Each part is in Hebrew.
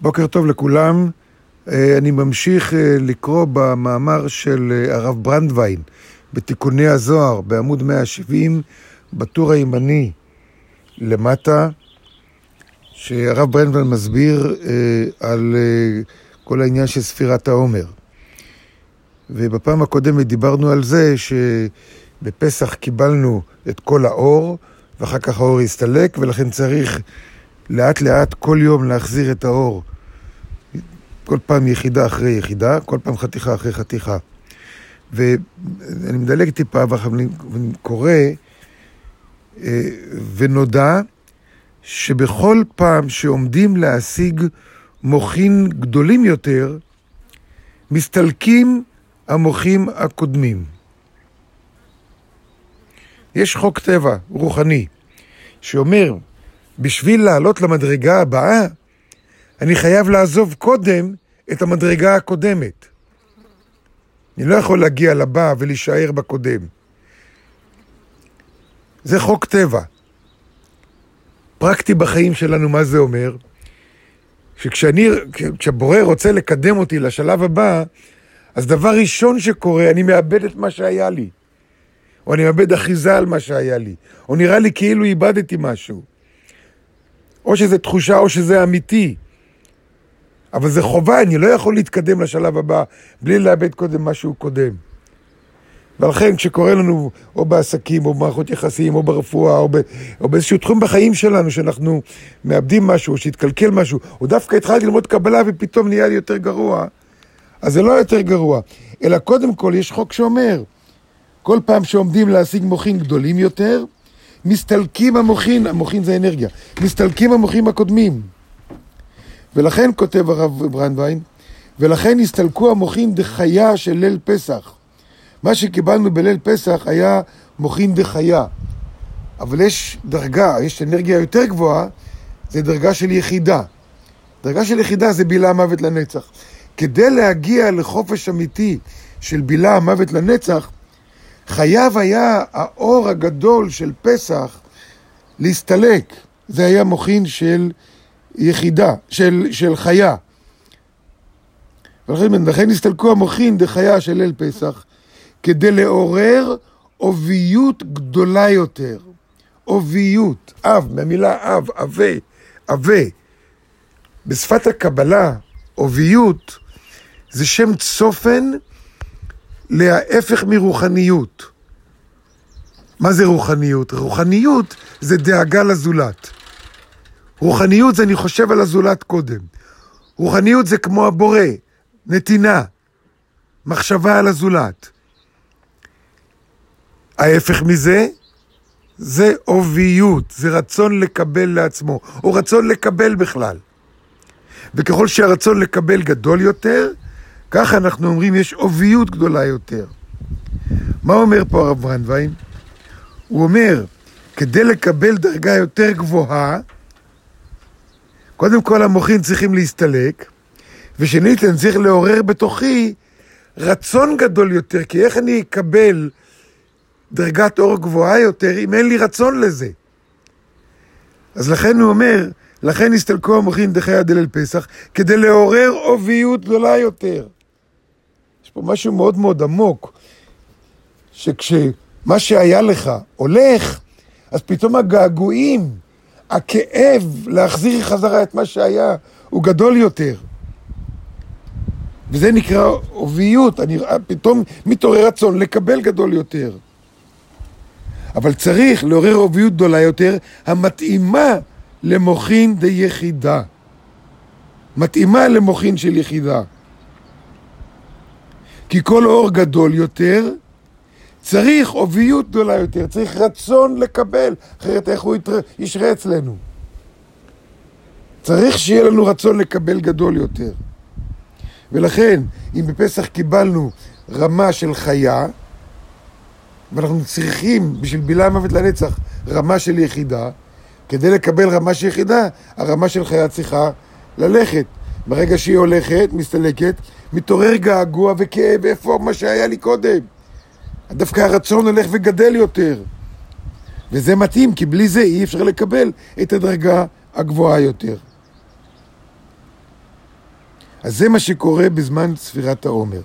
בוקר טוב לכולם. אה, אני ממשיך אה, לקרוא במאמר של אה, הרב ברנדווין בתיקוני הזוהר בעמוד 170, בטור הימני למטה, שהרב ברנדווין מסביר על כל העניין של ספירת העומר. ובפעם הקודמת דיברנו על זה שבפסח קיבלנו את כל האור, ואחר כך האור הסתלק, ולכן צריך לאט לאט כל יום להחזיר את האור. כל פעם יחידה אחרי יחידה, כל פעם חתיכה אחרי חתיכה. ואני מדלג טיפה ואני קורא, אה, ונודע שבכל פעם שעומדים להשיג מוחין גדולים יותר, מסתלקים המוחים הקודמים. יש חוק טבע רוחני שאומר בשביל לעלות למדרגה הבאה, אני חייב לעזוב קודם את המדרגה הקודמת. אני לא יכול להגיע לבא ולהישאר בקודם. זה חוק טבע. פרקטי בחיים שלנו, מה זה אומר? שכשאני, כשהבורא רוצה לקדם אותי לשלב הבא, אז דבר ראשון שקורה, אני מאבד את מה שהיה לי. או אני מאבד אחיזה על מה שהיה לי. או נראה לי כאילו איבדתי משהו. או שזה תחושה או שזה אמיתי. אבל זה חובה, אני לא יכול להתקדם לשלב הבא בלי לאבד קודם משהו קודם. ולכן כשקורה לנו, או בעסקים, או במערכות יחסים, או ברפואה, או, ב, או באיזשהו תחום בחיים שלנו, שאנחנו מאבדים משהו, או שהתקלקל משהו, או דווקא התחלתי ללמוד קבלה ופתאום נהיה לי יותר גרוע, אז זה לא יותר גרוע. אלא קודם כל יש חוק שאומר, כל פעם שעומדים להשיג מוחים גדולים יותר, מסתלקים המוחין, המוחין זה אנרגיה, מסתלקים המוחים הקודמים. ולכן, כותב הרב ברנדווין, ולכן הסתלקו המוחין דחיה של ליל פסח. מה שקיבלנו בליל פסח היה מוחין דחיה. אבל יש דרגה, יש אנרגיה יותר גבוהה, זה דרגה של יחידה. דרגה של יחידה זה בילה המוות לנצח. כדי להגיע לחופש אמיתי של בילה המוות לנצח, חייב היה האור הגדול של פסח להסתלק. זה היה מוחין של יחידה, של, של חיה. ולכן לכן הסתלקו המוחין דחיה של ליל פסח, כדי לעורר עוביות גדולה יותר. עוביות, אב, מהמילה אב, עבה, עבה. בשפת הקבלה, עוביות זה שם צופן להפך מרוחניות. מה זה רוחניות? רוחניות זה דאגה לזולת. רוחניות זה אני חושב על הזולת קודם. רוחניות זה כמו הבורא, נתינה, מחשבה על הזולת. ההפך מזה, זה עוביות, זה רצון לקבל לעצמו, או רצון לקבל בכלל. וככל שהרצון לקבל גדול יותר, ככה אנחנו אומרים, יש עוביות גדולה יותר. מה אומר פה הרב ברנדווין? הוא אומר, כדי לקבל דרגה יותר גבוהה, קודם כל המוחים צריכים להסתלק, ושנית, אני צריך לעורר בתוכי רצון גדול יותר, כי איך אני אקבל דרגת אור גבוהה יותר אם אין לי רצון לזה? אז לכן הוא אומר, לכן הסתלקו המוחים דחי עד אל פסח, כדי לעורר עוביות גדולה יותר. יש פה משהו מאוד מאוד עמוק, שכשמה שהיה לך הולך, אז פתאום הגעגועים, הכאב להחזיר חזרה את מה שהיה, הוא גדול יותר. וזה נקרא עוביות, אני פתאום מתעורר רצון לקבל גדול יותר. אבל צריך לעורר עוביות גדולה יותר, המתאימה למוחין דיחידה. מתאימה למוחין של יחידה. כי כל אור גדול יותר, צריך עוביות גדולה יותר, צריך רצון לקבל, אחרת איך הוא ישרה אצלנו? צריך שיהיה לנו רצון לקבל גדול יותר. ולכן, אם בפסח קיבלנו רמה של חיה, ואנחנו צריכים בשביל בילה מוות לנצח רמה של יחידה, כדי לקבל רמה של יחידה, הרמה של חיה צריכה ללכת. ברגע שהיא הולכת, מסתלקת, מתעורר געגוע וכאב, איפה מה שהיה לי קודם? דווקא הרצון הולך וגדל יותר. וזה מתאים, כי בלי זה אי אפשר לקבל את הדרגה הגבוהה יותר. אז זה מה שקורה בזמן ספירת העומר.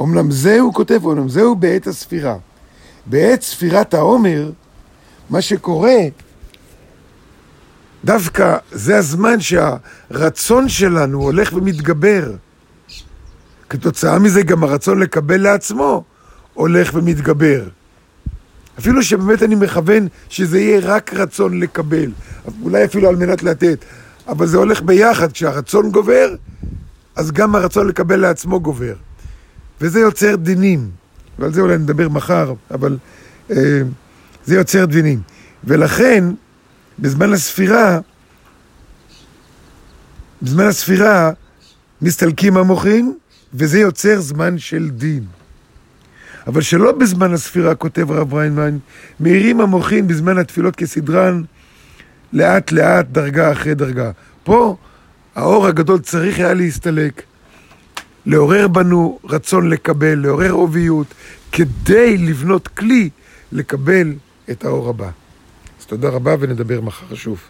אמנם זה הוא כותב, אמנם זהו בעת הספירה. בעת ספירת העומר, מה שקורה, דווקא זה הזמן שהרצון שלנו הולך ומתגבר. כתוצאה מזה גם הרצון לקבל לעצמו הולך ומתגבר. אפילו שבאמת אני מכוון שזה יהיה רק רצון לקבל, אולי אפילו על מנת לתת, אבל זה הולך ביחד, כשהרצון גובר, אז גם הרצון לקבל לעצמו גובר. וזה יוצר דינים, ועל זה אולי נדבר מחר, אבל אה, זה יוצר דינים. ולכן, בזמן הספירה, בזמן הספירה מסתלקים המוחים, וזה יוצר זמן של דין. אבל שלא בזמן הספירה, כותב הרב ריינמן, מאירים המוחין בזמן התפילות כסדרן, לאט לאט, דרגה אחרי דרגה. פה האור הגדול צריך היה להסתלק, לעורר בנו רצון לקבל, לעורר עוביות, כדי לבנות כלי לקבל את האור הבא. תודה רבה ונדבר מחר שוב.